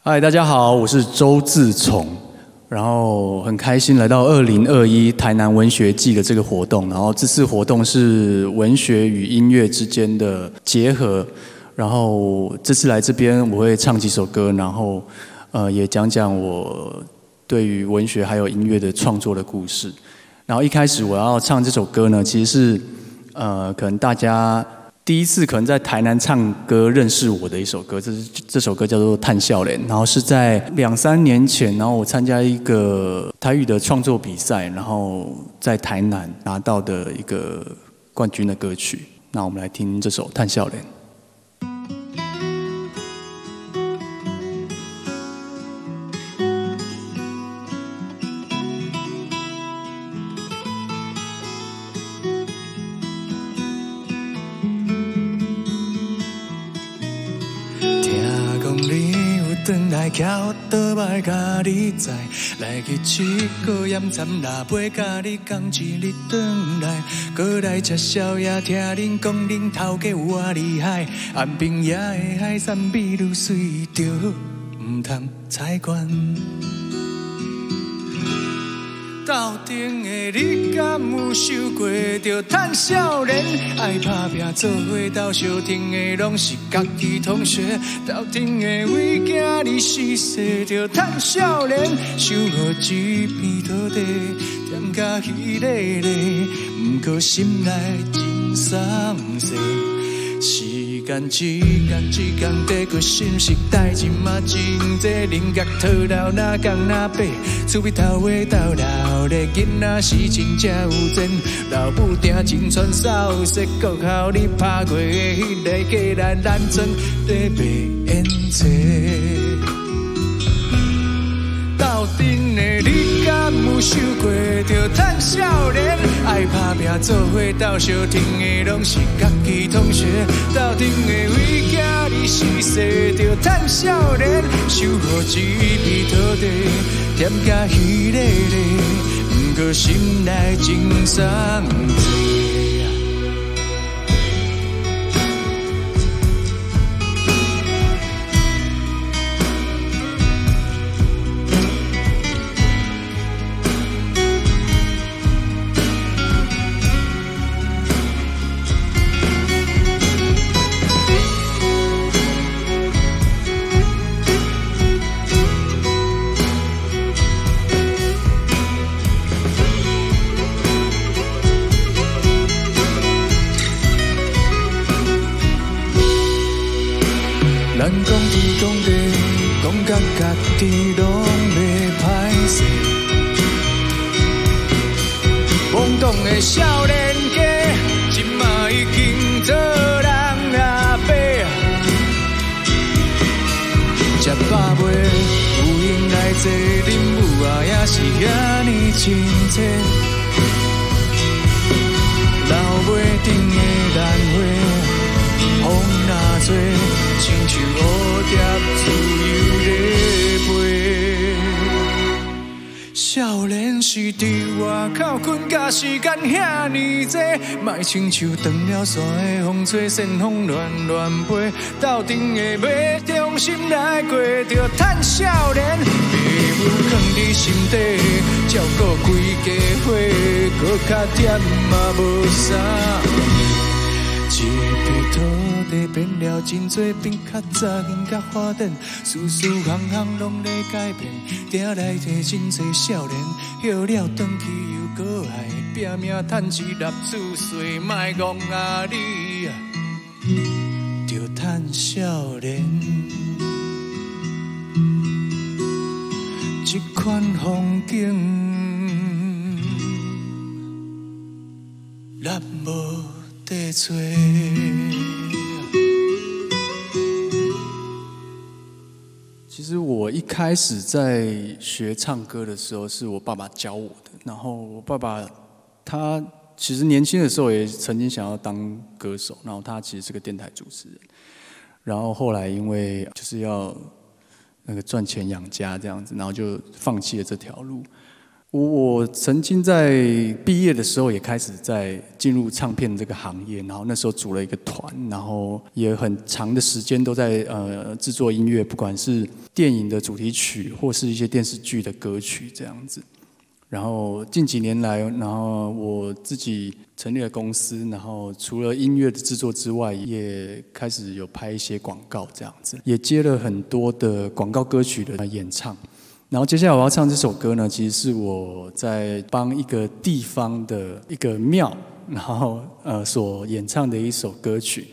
嗨，大家好，我是周志崇，然后很开心来到二零二一台南文学季的这个活动，然后这次活动是文学与音乐之间的结合，然后这次来这边我会唱几首歌，然后呃也讲讲我对于文学还有音乐的创作的故事，然后一开始我要唱这首歌呢，其实是呃可能大家。第一次可能在台南唱歌认识我的一首歌，这是这首歌叫做《叹笑脸》，然后是在两三年前，然后我参加一个台语的创作比赛，然后在台南拿到的一个冠军的歌曲。那我们来听这首《叹笑脸》。桥倒来甲你载，来去七个盐站拿杯甲你讲一日转来，过来吃宵夜听恁讲恁头家有偌厉害，岸边野的海产美女水着毋通采管。斗阵的你，敢有想过着叹少年？爱打拼做伙斗相挺的，拢是家己同学。斗阵的为囝你死世着叹少年，守护一片土地，点甲稀累累，不过心内真伤心。间一天一天在过，心事代志嘛真多，人甲套牢哪讲哪白，厝边头尾到老的囡仔是真正有钱，老母定真传扫雪，国校你拍过的迄个过来难装在白烟车。斗阵的你，敢有想过着趁少年？爱打拼做伙斗相挺的，拢是家己同学。斗阵的为囝你死世着趁少年，守护一片土地，甜加稀咧咧，不过心内真 you. 甲时间遐尼多，莫。亲像断了线的风吹，旋风乱乱飞。斗阵的马，中心来过，着趁少年。父母藏伫心底，照顾规家伙，搁较点嘛无啥。一片土地变了真多，变较早人甲花灯，事事行行拢在改变，定来的。真多少年，休了转去又搁爱拼命赚钱纳厝税，卖戆啊你啊，着叹少年，这款风景，难无。其实我一开始在学唱歌的时候，是我爸爸教我的。然后我爸爸他其实年轻的时候也曾经想要当歌手，然后他其实是个电台主持人。然后后来因为就是要那个赚钱养家这样子，然后就放弃了这条路。我我曾经在毕业的时候也开始在进入唱片这个行业，然后那时候组了一个团，然后也很长的时间都在呃制作音乐，不管是电影的主题曲或是一些电视剧的歌曲这样子。然后近几年来，然后我自己成立了公司，然后除了音乐的制作之外，也开始有拍一些广告这样子，也接了很多的广告歌曲的演唱。然后接下来我要唱这首歌呢，其实是我在帮一个地方的一个庙，然后呃所演唱的一首歌曲。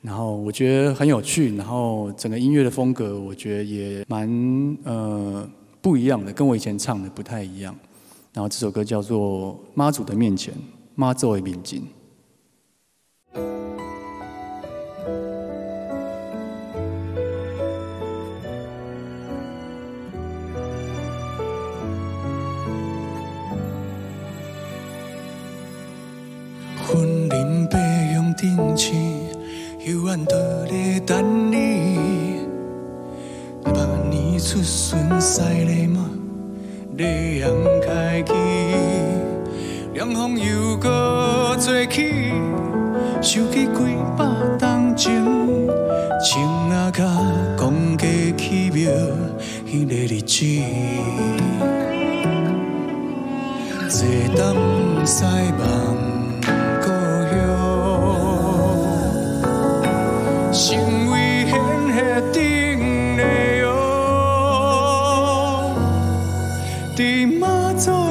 然后我觉得很有趣，然后整个音乐的风格我觉得也蛮呃不一样的，跟我以前唱的不太一样。然后这首歌叫做《妈祖的面前》，妈作为民警。乡顶市，幽暗倒咧等你。百年出巡西礼马，烈阳开启，凉风又搁吹起。想起几百冬前，青阿甲公家起庙迄个日子，坐东西望。Tìm mất rồi.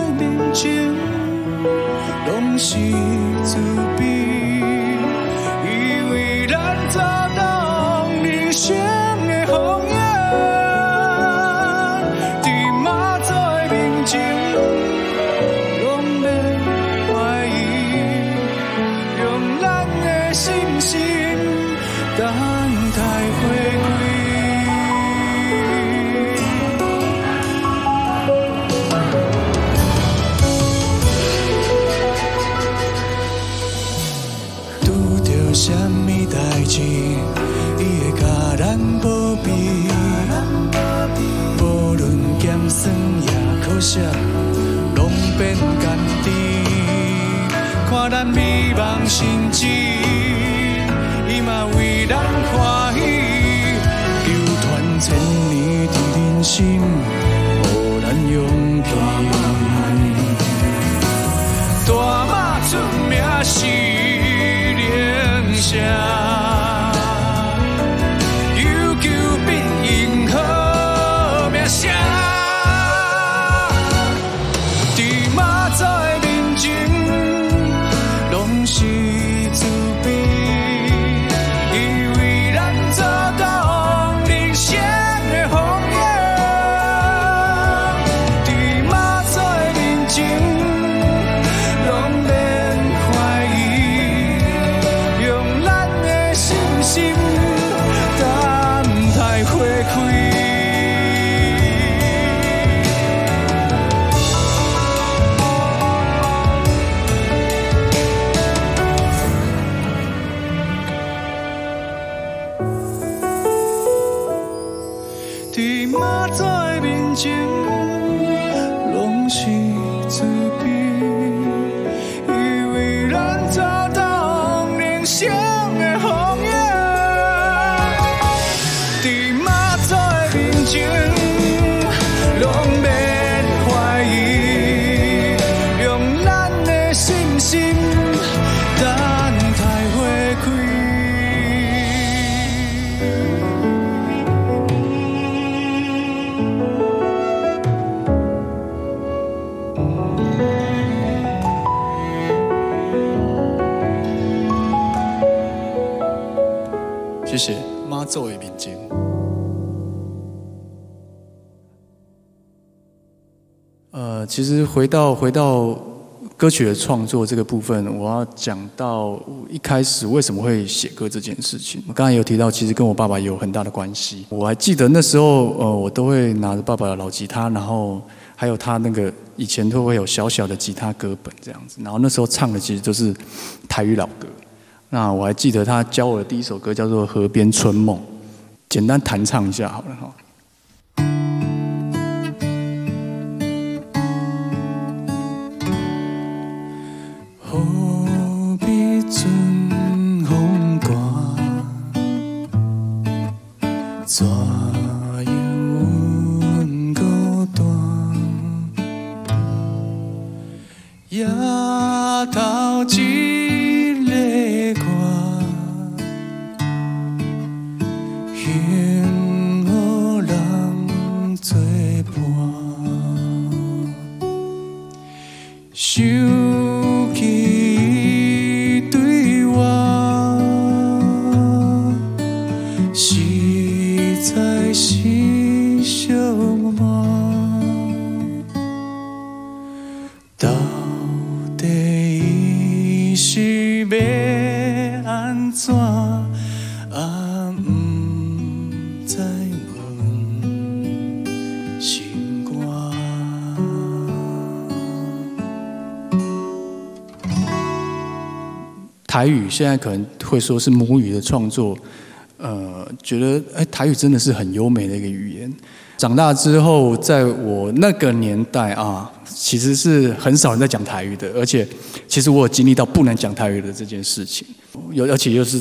心志，伊嘛为咱欢喜，流传千年的人心。其实回到回到歌曲的创作这个部分，我要讲到一开始为什么会写歌这件事情。我刚才有提到，其实跟我爸爸有很大的关系。我还记得那时候，呃，我都会拿着爸爸的老吉他，然后还有他那个以前都会有小小的吉他歌本这样子，然后那时候唱的其实都是台语老歌。那我还记得他教我的第一首歌叫做《河边春梦》，简单弹唱一下好了哈。想台语现在可能会说是母语的创作，呃，觉得哎，台语真的是很优美的一个语言。长大之后，在我那个年代啊，其实是很少人在讲台语的，而且其实我有经历到不能讲台语的这件事情，有而且又是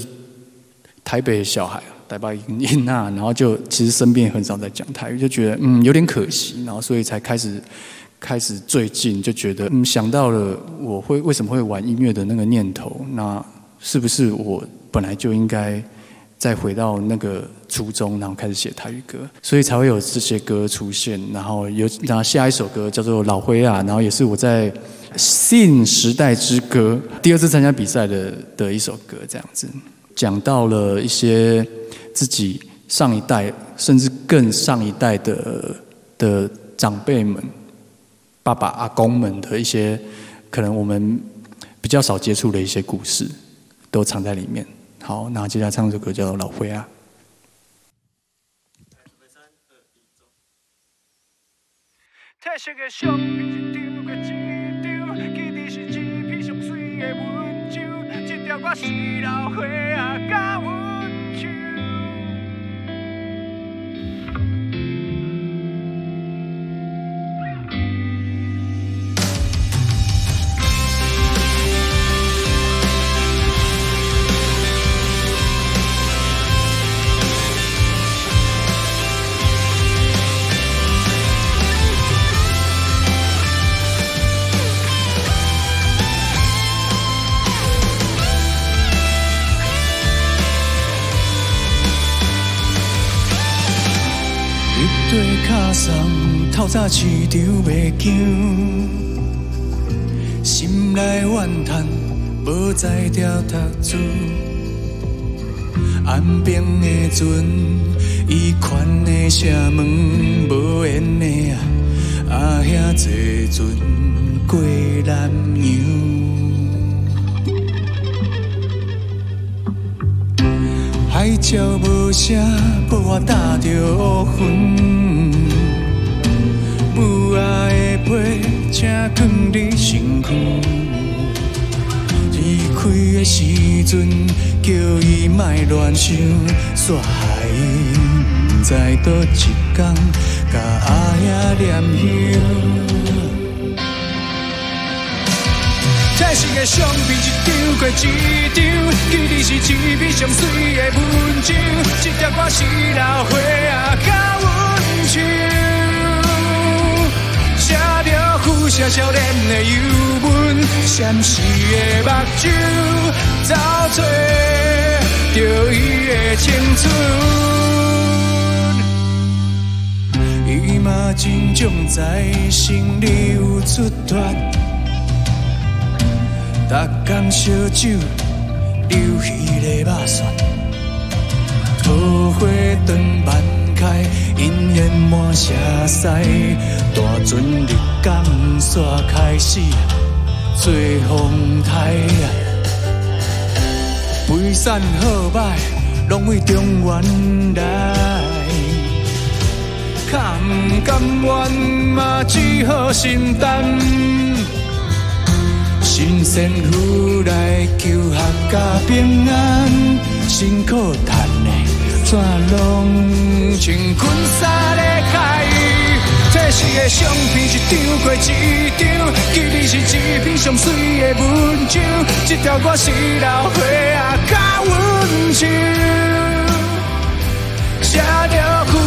台北小孩，台北音呐，然后就其实身边很少在讲台语，就觉得嗯有点可惜，然后所以才开始开始最近就觉得嗯想到了我会为什么会玩音乐的那个念头，那是不是我本来就应该再回到那个初衷，然后开始写台语歌，所以才会有这些歌出现，然后有然后下一首歌叫做《老灰啊》，然后也是我在信时代之歌第二次参加比赛的的一首歌，这样子讲到了一些自己上一代甚至更上一代的的长辈们。爸爸、阿公们的一些可能我们比较少接触的一些故事，都藏在里面。好，那接下来唱这首歌叫《老灰啊》。褪色的相片一张过一张，记得是一片上水的文章，这条我是老花早市场卖姜，心内怨叹，无才调读书。岸边的船，伊款的城门无缘的啊，啊遐坐船过南洋。海鸟无声，无我搭着乌云。母仔的背，请放你身躯。离开的时阵，叫伊莫乱想，煞害伊不知倒一天，甲阿兄念乡。褪色的相片。一张过一张，记得是一篇上水的文章，这条歌是老花啊，甲阮唱，着富写少年的忧闷，闪烁的目睭，找找着伊的青春。伊嘛真重在心里有出脱，逐工烧酒，流鱼的肉蒜，桃花灯漫开，姻缘满城西，大船日港煞开始做风台啊，飞散好歹，拢为中原来。较不甘愿嘛，只好心担。新鲜妇来求合家平安，辛苦赚怎拢穿裙衫咧开？褪色的相片一张过一张，记得是一篇上水的文章，这条歌是老花啊，甲阮唱，写着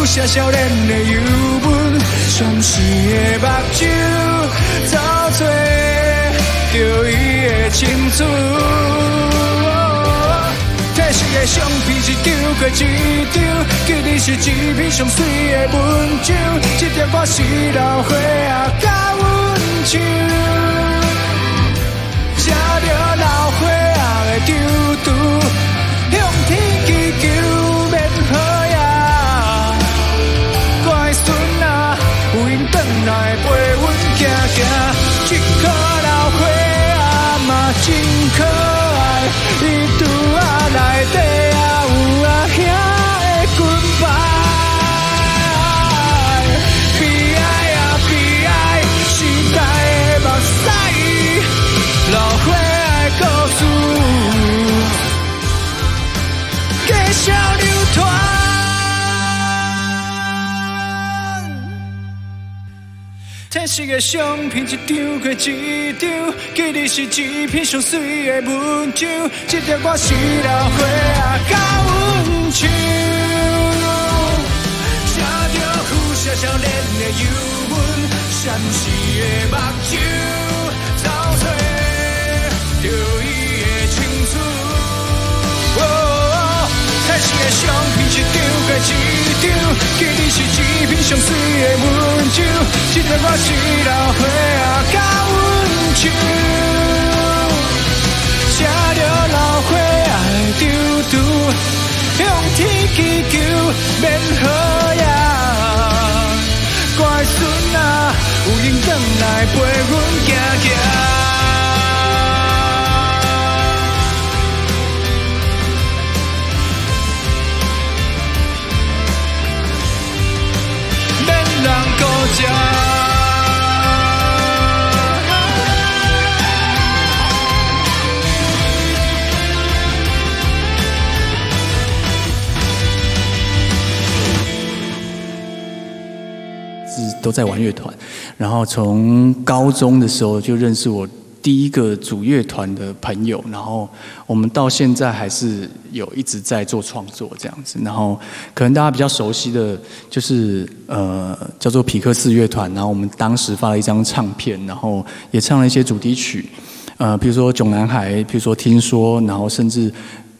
写少年的忧闷，相思的目睭，找找着伊的青春。这是个相片，一张过一张，记你是一篇上水的文章，这点我是老花啊，甲阮唱，写着老继续流传。这是个相片，一张过一张，记你是一片上水的文章，这条我是老花啊，甲阮唱，写着苦涩少年的忧闷，闪烁的。目睭，找找这是个相片，一张过一张，记你是一片上水的文章，这条我是老花啊，甲阮唱，写着老花爱丢丢，向天祈求免雨呀，乖孙啊，有人回来陪阮行行。都在玩乐团，然后从高中的时候就认识我第一个主乐团的朋友，然后我们到现在还是有一直在做创作这样子。然后可能大家比较熟悉的就是呃叫做匹克斯乐团，然后我们当时发了一张唱片，然后也唱了一些主题曲，呃比如说《囧男孩》，比如说《听说》，然后甚至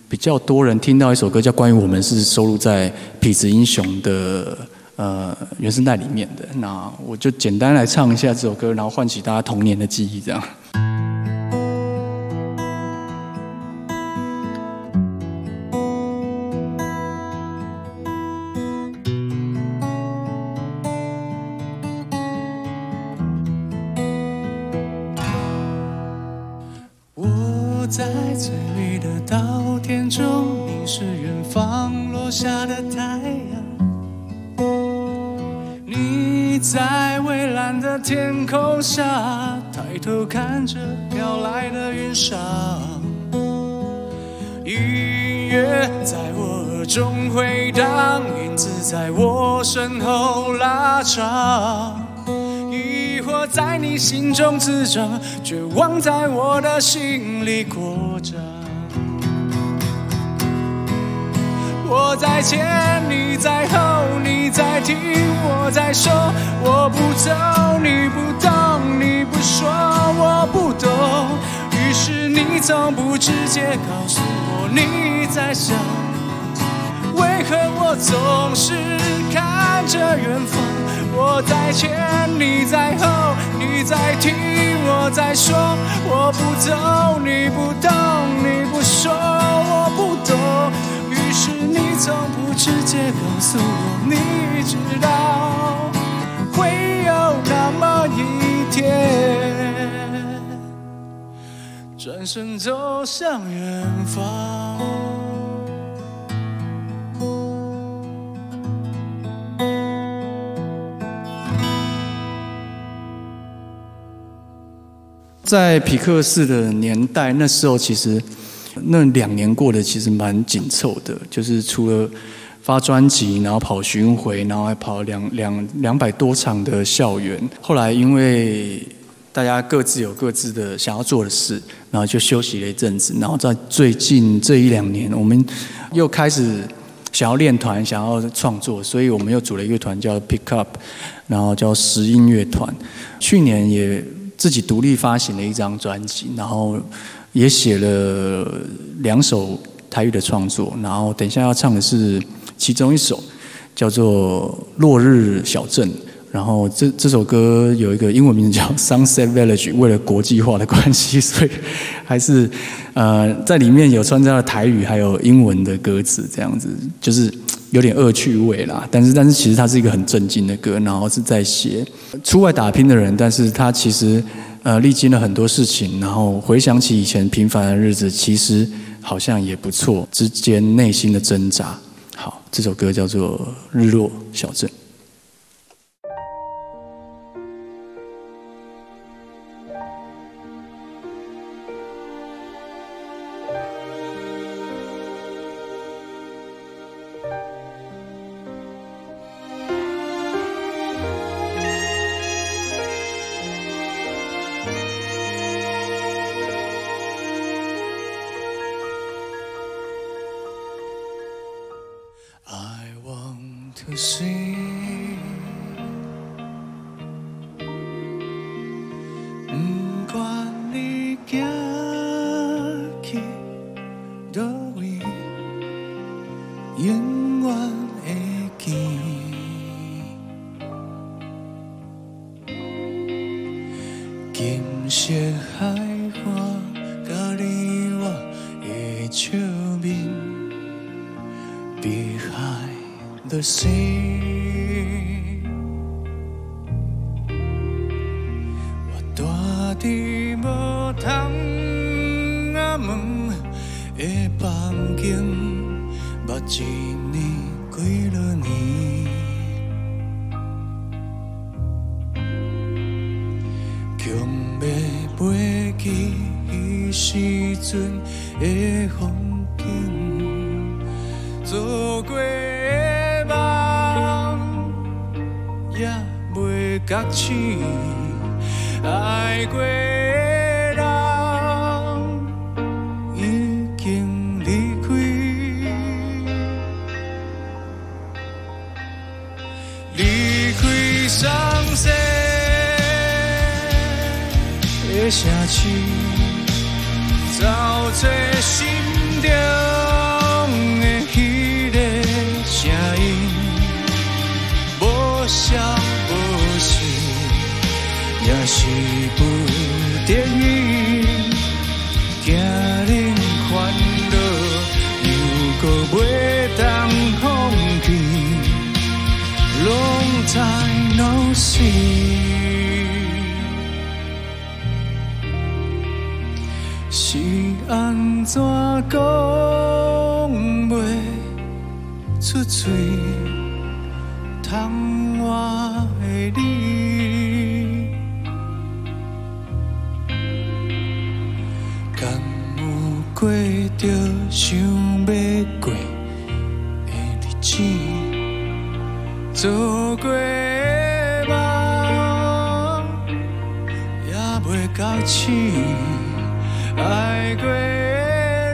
比较多人听到一首歌叫《关于我们》，是收录在《痞子英雄》的。呃，原声带里面的，那我就简单来唱一下这首歌，然后唤起大家童年的记忆，这样。心中自责，绝望在我的心里裹着。我在前，你在后，你在听，我在说，我不走，你不懂，你不说，我不懂。于是你从不直接告诉我你在想，为何我总是看着远方？我在前，你在后，你在听，我在说，我不走，你不懂，你不说，我不懂。于是你从不直接告诉我，你知道会有那么一天，转身走向远方。在皮克斯的年代，那时候其实。那两年过得其实蛮紧凑的，就是除了发专辑，然后跑巡回，然后还跑两两两百多场的校园。后来因为大家各自有各自的想要做的事，然后就休息了一阵子。然后在最近这一两年，我们又开始想要练团，想要创作，所以我们又组了乐团叫 Pick Up，然后叫十音乐团。去年也自己独立发行了一张专辑，然后也写了两首台语的创作，然后等一下要唱的是其中一首，叫做《落日小镇》。然后这这首歌有一个英文名字叫《Sunset Village》，为了国际化的关系，所以还是呃在里面有穿插了台语还有英文的歌词，这样子就是有点恶趣味啦。但是但是其实它是一个很正经的歌，然后是在写出外打拼的人，但是他其实呃历经了很多事情，然后回想起以前平凡的日子，其实好像也不错，之间内心的挣扎。好，这首歌叫做《日落小镇》。金色海岸，甲你我的笑面，碧海的星。我住伫无窗啊门的房间，目睭。离开伤心的城市，找寻心中。是，是安怎讲袂出嘴，通话的你，过？走过。城，爱过的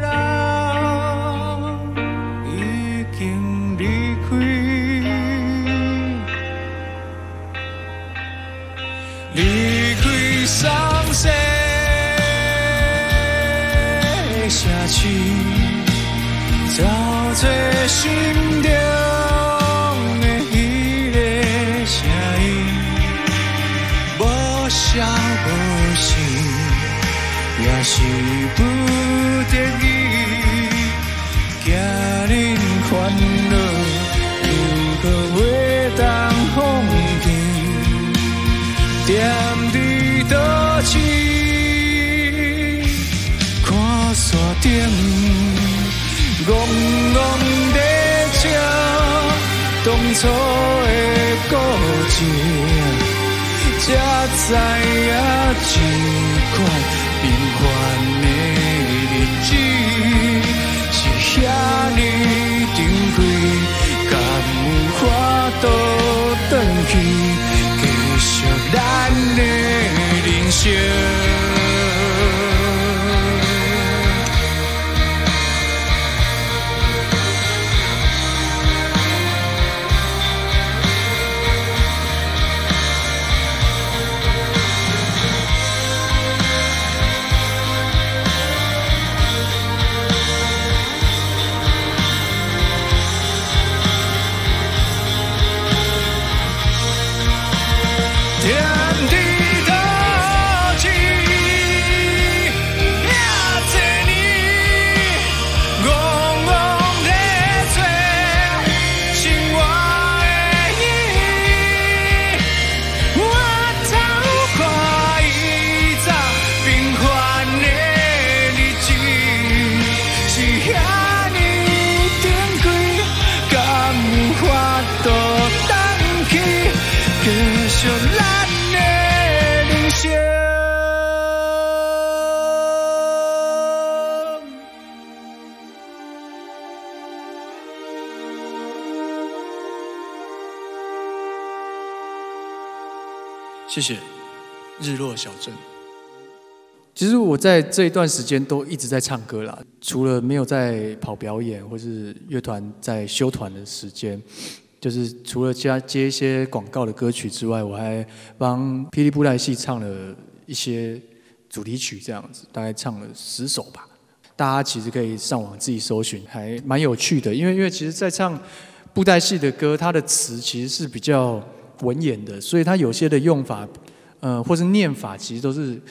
人已经离开，离开伤心的城市，找一个。山顶憨憨地瞧当初的孤寂，才知影这款平凡的日子是遐尼珍贵，甘有法度转去继续咱的人生。小镇。其实我在这一段时间都一直在唱歌啦，除了没有在跑表演或是乐团在休团的时间，就是除了加接一些广告的歌曲之外，我还帮霹雳布袋戏唱了一些主题曲，这样子大概唱了十首吧。大家其实可以上网自己搜寻，还蛮有趣的。因为因为其实，在唱布袋戏的歌，它的词其实是比较文言的，所以它有些的用法，呃，或是念法，其实都是。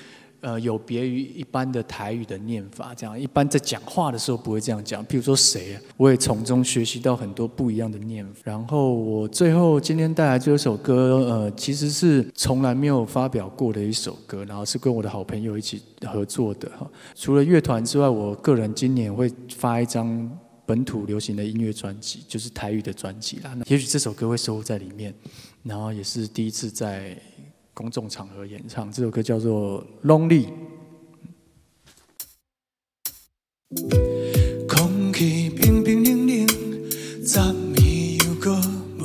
呃，有别于一般的台语的念法，这样一般在讲话的时候不会这样讲。譬如说谁，我也从中学习到很多不一样的念法。然后我最后今天带来这首歌，呃，其实是从来没有发表过的一首歌，然后是跟我的好朋友一起合作的哈。除了乐团之外，我个人今年会发一张本土流行的音乐专辑，就是台语的专辑啦。那也许这首歌会收录在里面，然后也是第一次在。公众场合演唱这首歌叫做《Lonely》。空气冰冰冷冷，昨暝又搁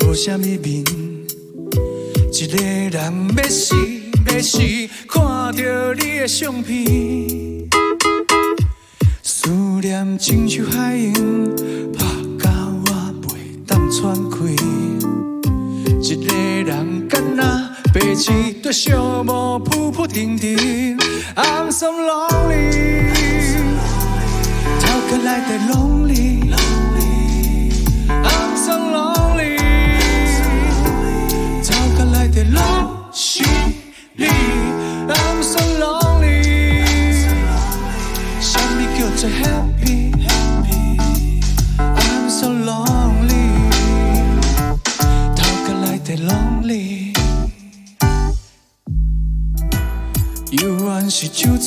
无啥物面。一个人要死要死，看着你的相片，思念亲像海涌，拍到我袂当喘气。一个人干那？白痴对小无扑扑停停，I'm so lonely，逃开来的 lonely，I'm so lonely，逃开来的 lonely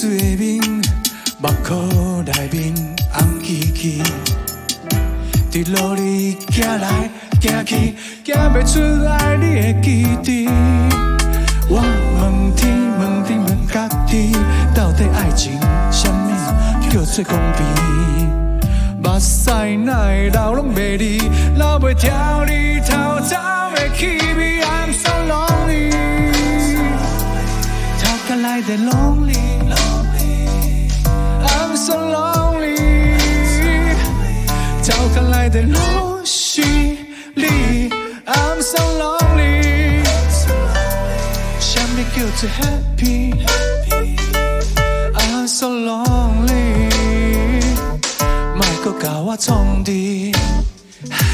水面，目眶内面红起起，伫路里行来行去，行袂出爱你的基地。我问天问地问家己，到底爱情什么叫做公平？目屎哪会流拢袂离，流袂掉你偷走的气味。来的 lonely，I'm so lonely，逃开来的露西里，I'm so lonely，什么叫做 happy？I'm so lonely，莫搁甲我创治，唉。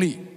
谢，龙力。